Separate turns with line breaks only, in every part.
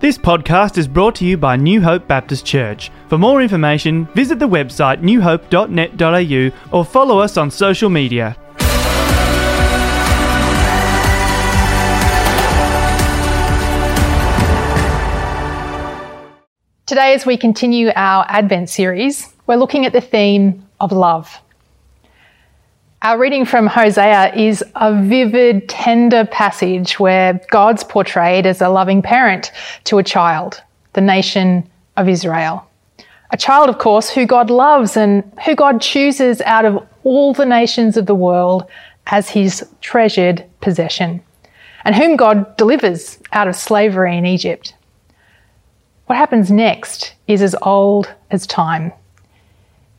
This podcast is brought to you by New Hope Baptist Church. For more information, visit the website newhope.net.au or follow us on social media.
Today, as we continue our Advent series, we're looking at the theme of love. Our reading from Hosea is a vivid, tender passage where God's portrayed as a loving parent to a child, the nation of Israel. A child, of course, who God loves and who God chooses out of all the nations of the world as his treasured possession, and whom God delivers out of slavery in Egypt. What happens next is as old as time.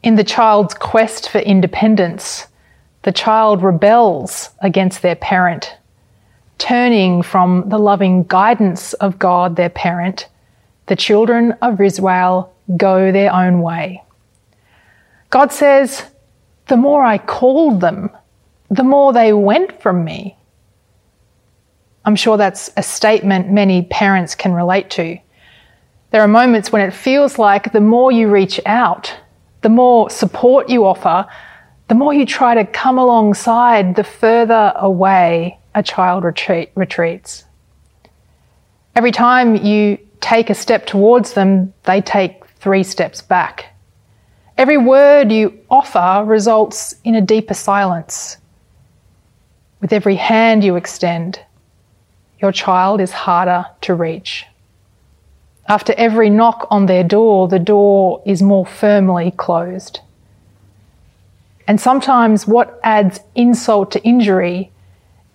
In the child's quest for independence, the child rebels against their parent, turning from the loving guidance of God, their parent. The children of Israel go their own way. God says, The more I called them, the more they went from me. I'm sure that's a statement many parents can relate to. There are moments when it feels like the more you reach out, the more support you offer, the more you try to come alongside, the further away a child retreat, retreats. Every time you take a step towards them, they take three steps back. Every word you offer results in a deeper silence. With every hand you extend, your child is harder to reach. After every knock on their door, the door is more firmly closed. And sometimes what adds insult to injury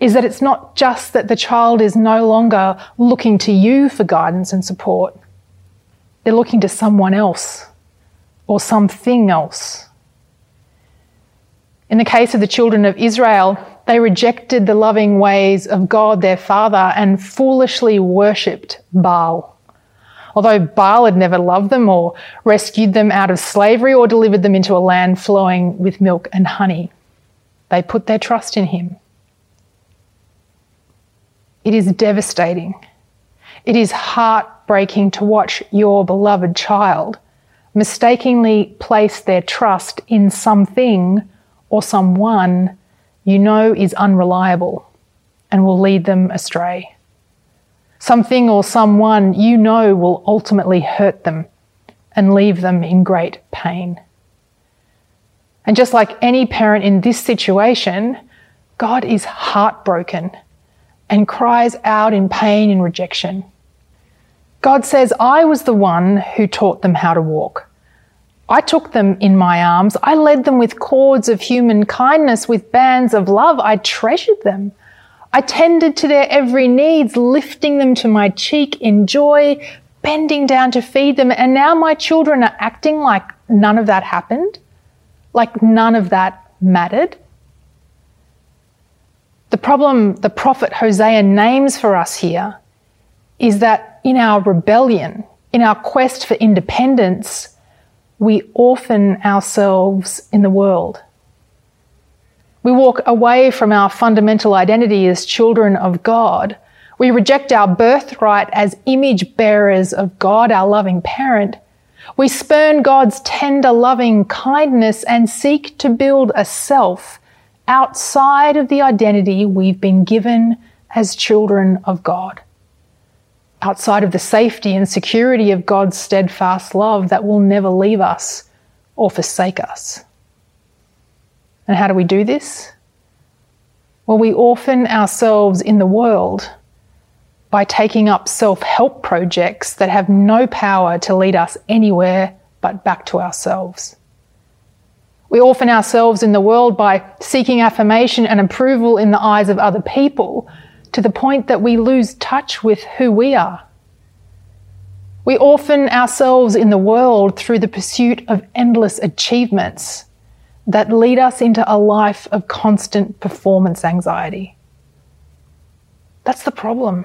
is that it's not just that the child is no longer looking to you for guidance and support, they're looking to someone else or something else. In the case of the children of Israel, they rejected the loving ways of God their Father and foolishly worshipped Baal. Although Baal had never loved them or rescued them out of slavery or delivered them into a land flowing with milk and honey, they put their trust in him. It is devastating. It is heartbreaking to watch your beloved child mistakenly place their trust in something or someone you know is unreliable and will lead them astray something or someone you know will ultimately hurt them and leave them in great pain. And just like any parent in this situation, God is heartbroken and cries out in pain and rejection. God says, I was the one who taught them how to walk. I took them in my arms. I led them with cords of human kindness, with bands of love. I treasured them. I tended to their every needs, lifting them to my cheek in joy, bending down to feed them. And now my children are acting like none of that happened, like none of that mattered. The problem the prophet Hosea names for us here is that in our rebellion, in our quest for independence, we orphan ourselves in the world. We walk away from our fundamental identity as children of God. We reject our birthright as image bearers of God, our loving parent. We spurn God's tender, loving kindness and seek to build a self outside of the identity we've been given as children of God. Outside of the safety and security of God's steadfast love that will never leave us or forsake us. And how do we do this? Well, we orphan ourselves in the world by taking up self help projects that have no power to lead us anywhere but back to ourselves. We orphan ourselves in the world by seeking affirmation and approval in the eyes of other people to the point that we lose touch with who we are. We orphan ourselves in the world through the pursuit of endless achievements that lead us into a life of constant performance anxiety. That's the problem.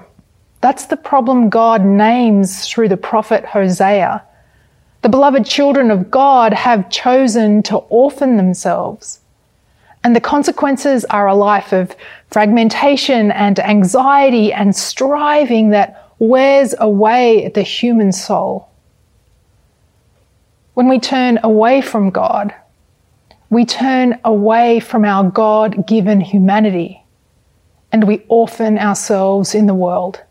That's the problem God names through the prophet Hosea. The beloved children of God have chosen to orphan themselves. And the consequences are a life of fragmentation and anxiety and striving that wears away the human soul. When we turn away from God, we turn away from our God given humanity and we orphan ourselves in the world,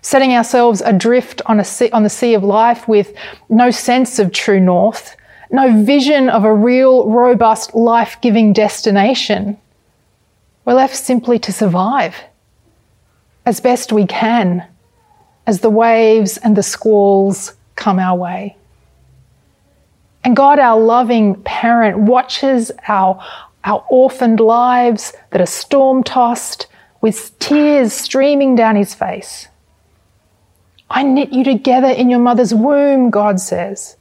setting ourselves adrift on, sea, on the sea of life with no sense of true north, no vision of a real, robust, life giving destination. We're left simply to survive as best we can as the waves and the squalls come our way. And God, our loving parent, watches our, our orphaned lives that are storm tossed with tears streaming down his face. I knit you together in your mother's womb, God says.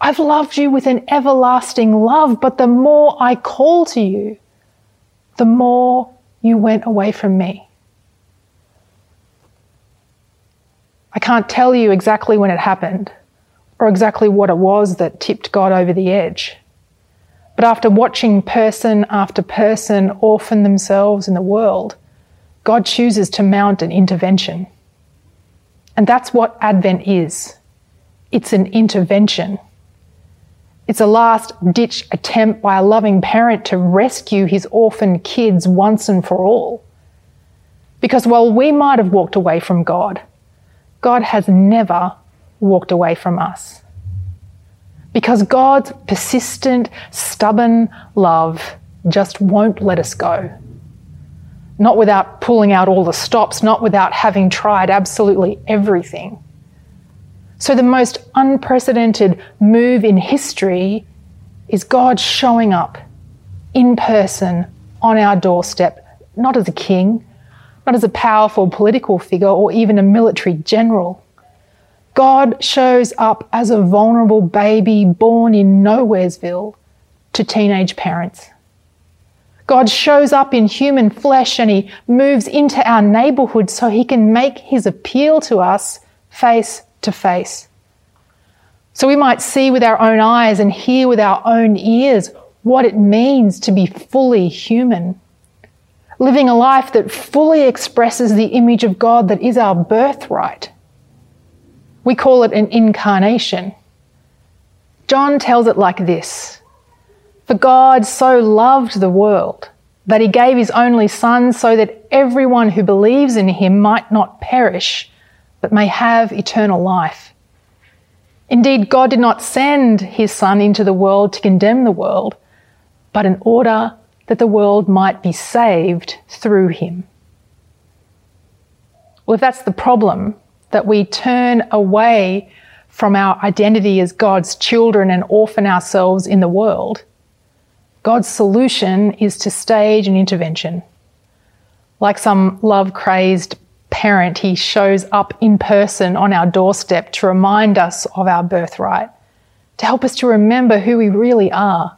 I've loved you with an everlasting love, but the more I call to you, the more you went away from me. I can't tell you exactly when it happened or exactly what it was that tipped God over the edge. But after watching person after person orphan themselves in the world, God chooses to mount an intervention. And that's what Advent is it's an intervention. It's a last ditch attempt by a loving parent to rescue his orphaned kids once and for all. Because while we might have walked away from God, God has never walked away from us. Because God's persistent, stubborn love just won't let us go. Not without pulling out all the stops, not without having tried absolutely everything. So, the most unprecedented move in history is God showing up in person on our doorstep, not as a king, not as a powerful political figure or even a military general, God shows up as a vulnerable baby born in Nowheresville to teenage parents. God shows up in human flesh and he moves into our neighborhood so he can make his appeal to us face to face. So we might see with our own eyes and hear with our own ears what it means to be fully human. Living a life that fully expresses the image of God that is our birthright. We call it an incarnation. John tells it like this For God so loved the world that he gave his only Son so that everyone who believes in him might not perish, but may have eternal life. Indeed, God did not send his Son into the world to condemn the world, but in order that the world might be saved through him. Well, if that's the problem, that we turn away from our identity as God's children and orphan ourselves in the world, God's solution is to stage an intervention. Like some love crazed parent, he shows up in person on our doorstep to remind us of our birthright, to help us to remember who we really are,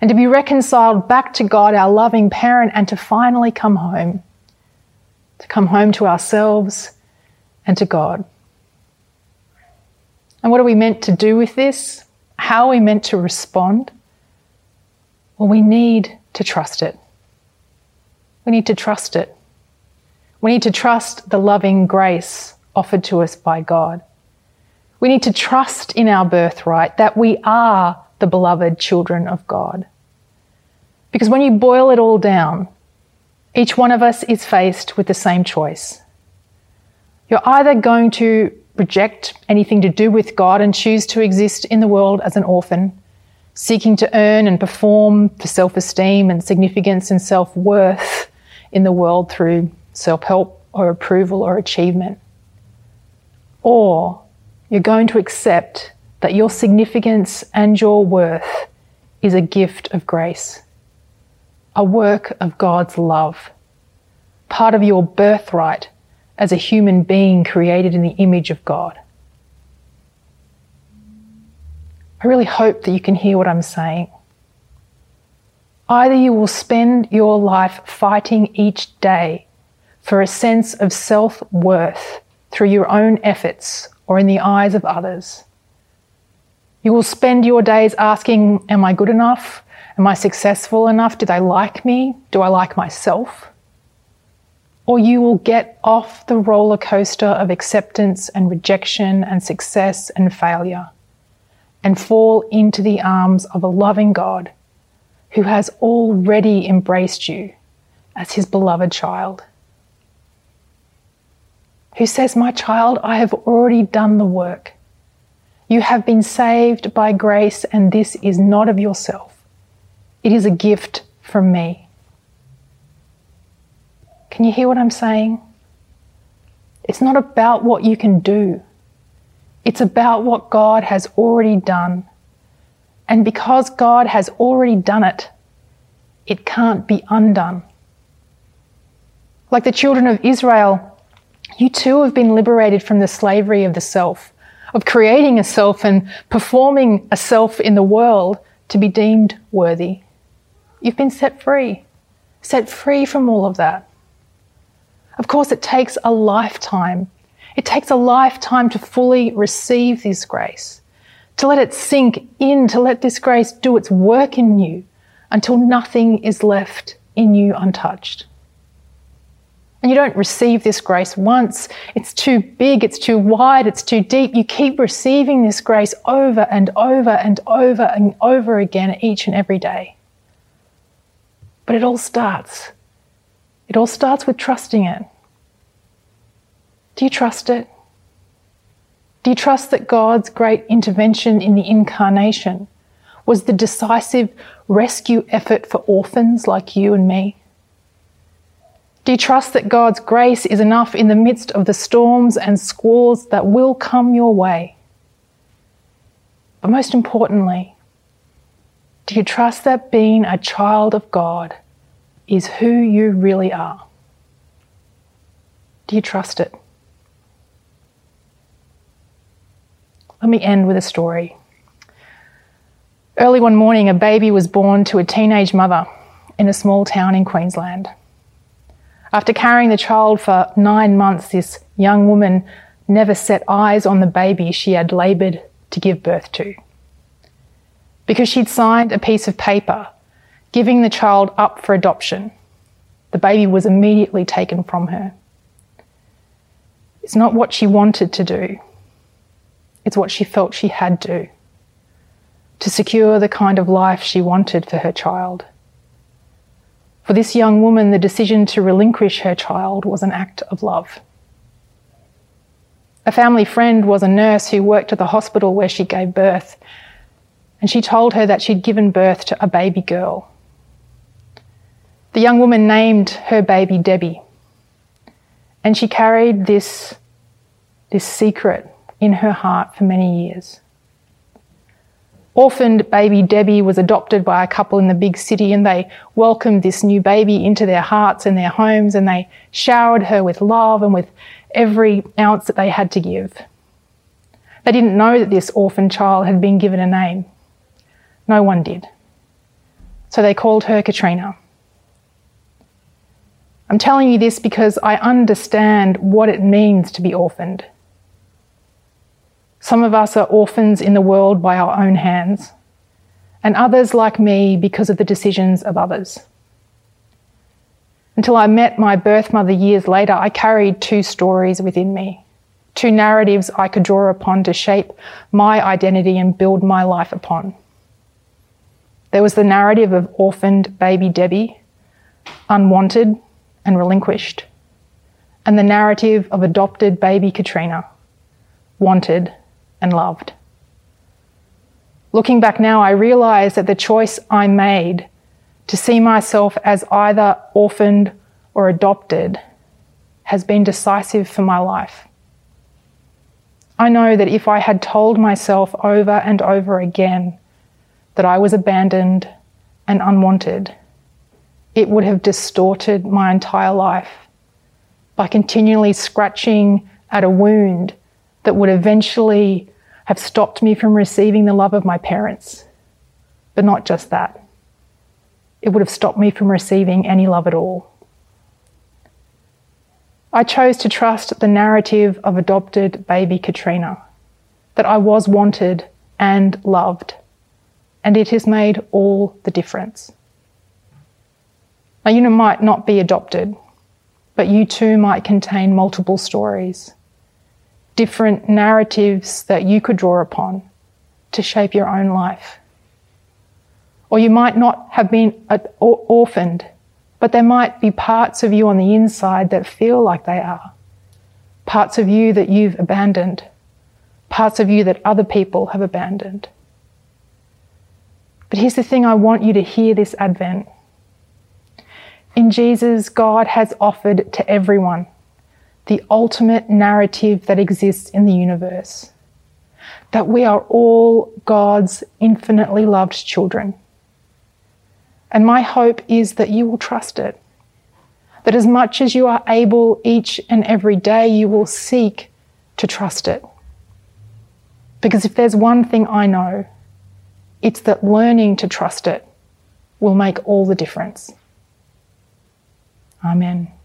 and to be reconciled back to God, our loving parent, and to finally come home. To come home to ourselves and to God. And what are we meant to do with this? How are we meant to respond? Well, we need to trust it. We need to trust it. We need to trust the loving grace offered to us by God. We need to trust in our birthright that we are the beloved children of God. Because when you boil it all down, each one of us is faced with the same choice. You're either going to reject anything to do with God and choose to exist in the world as an orphan, seeking to earn and perform for self esteem and significance and self worth in the world through self help or approval or achievement. Or you're going to accept that your significance and your worth is a gift of grace, a work of God's love, part of your birthright as a human being created in the image of God. I really hope that you can hear what I'm saying. Either you will spend your life fighting each day for a sense of self worth through your own efforts or in the eyes of others. You will spend your days asking, Am I good enough? Am I successful enough? Do they like me? Do I like myself? Or you will get off the roller coaster of acceptance and rejection and success and failure and fall into the arms of a loving God who has already embraced you as his beloved child. Who says, My child, I have already done the work. You have been saved by grace, and this is not of yourself. It is a gift from me. Can you hear what I'm saying? It's not about what you can do. It's about what God has already done. And because God has already done it, it can't be undone. Like the children of Israel, you too have been liberated from the slavery of the self, of creating a self and performing a self in the world to be deemed worthy. You've been set free, set free from all of that. Of course, it takes a lifetime. It takes a lifetime to fully receive this grace, to let it sink in, to let this grace do its work in you until nothing is left in you untouched. And you don't receive this grace once. It's too big, it's too wide, it's too deep. You keep receiving this grace over and over and over and over again each and every day. But it all starts it all starts with trusting it. Do you trust it? Do you trust that God's great intervention in the incarnation was the decisive rescue effort for orphans like you and me? Do you trust that God's grace is enough in the midst of the storms and squalls that will come your way? But most importantly, do you trust that being a child of God is who you really are. Do you trust it? Let me end with a story. Early one morning, a baby was born to a teenage mother in a small town in Queensland. After carrying the child for nine months, this young woman never set eyes on the baby she had laboured to give birth to. Because she'd signed a piece of paper giving the child up for adoption. The baby was immediately taken from her. It's not what she wanted to do, it's what she felt she had to, to secure the kind of life she wanted for her child. For this young woman, the decision to relinquish her child was an act of love. A family friend was a nurse who worked at the hospital where she gave birth, and she told her that she'd given birth to a baby girl. The young woman named her baby Debbie. And she carried this, this secret in her heart for many years. Orphaned baby Debbie was adopted by a couple in the big city and they welcomed this new baby into their hearts and their homes and they showered her with love and with every ounce that they had to give. They didn't know that this orphan child had been given a name. No one did. So they called her Katrina. I'm telling you this because I understand what it means to be orphaned. Some of us are orphans in the world by our own hands, and others, like me, because of the decisions of others. Until I met my birth mother years later, I carried two stories within me, two narratives I could draw upon to shape my identity and build my life upon. There was the narrative of orphaned baby Debbie, unwanted, and relinquished, and the narrative of adopted baby Katrina, wanted and loved. Looking back now, I realise that the choice I made to see myself as either orphaned or adopted has been decisive for my life. I know that if I had told myself over and over again that I was abandoned and unwanted, it would have distorted my entire life by continually scratching at a wound that would eventually have stopped me from receiving the love of my parents. But not just that, it would have stopped me from receiving any love at all. I chose to trust the narrative of adopted baby Katrina, that I was wanted and loved, and it has made all the difference. Now, you might not be adopted, but you too might contain multiple stories, different narratives that you could draw upon to shape your own life. Or you might not have been orphaned, but there might be parts of you on the inside that feel like they are. Parts of you that you've abandoned. Parts of you that other people have abandoned. But here's the thing I want you to hear this Advent. In Jesus, God has offered to everyone the ultimate narrative that exists in the universe that we are all God's infinitely loved children. And my hope is that you will trust it. That as much as you are able each and every day, you will seek to trust it. Because if there's one thing I know, it's that learning to trust it will make all the difference. Amen.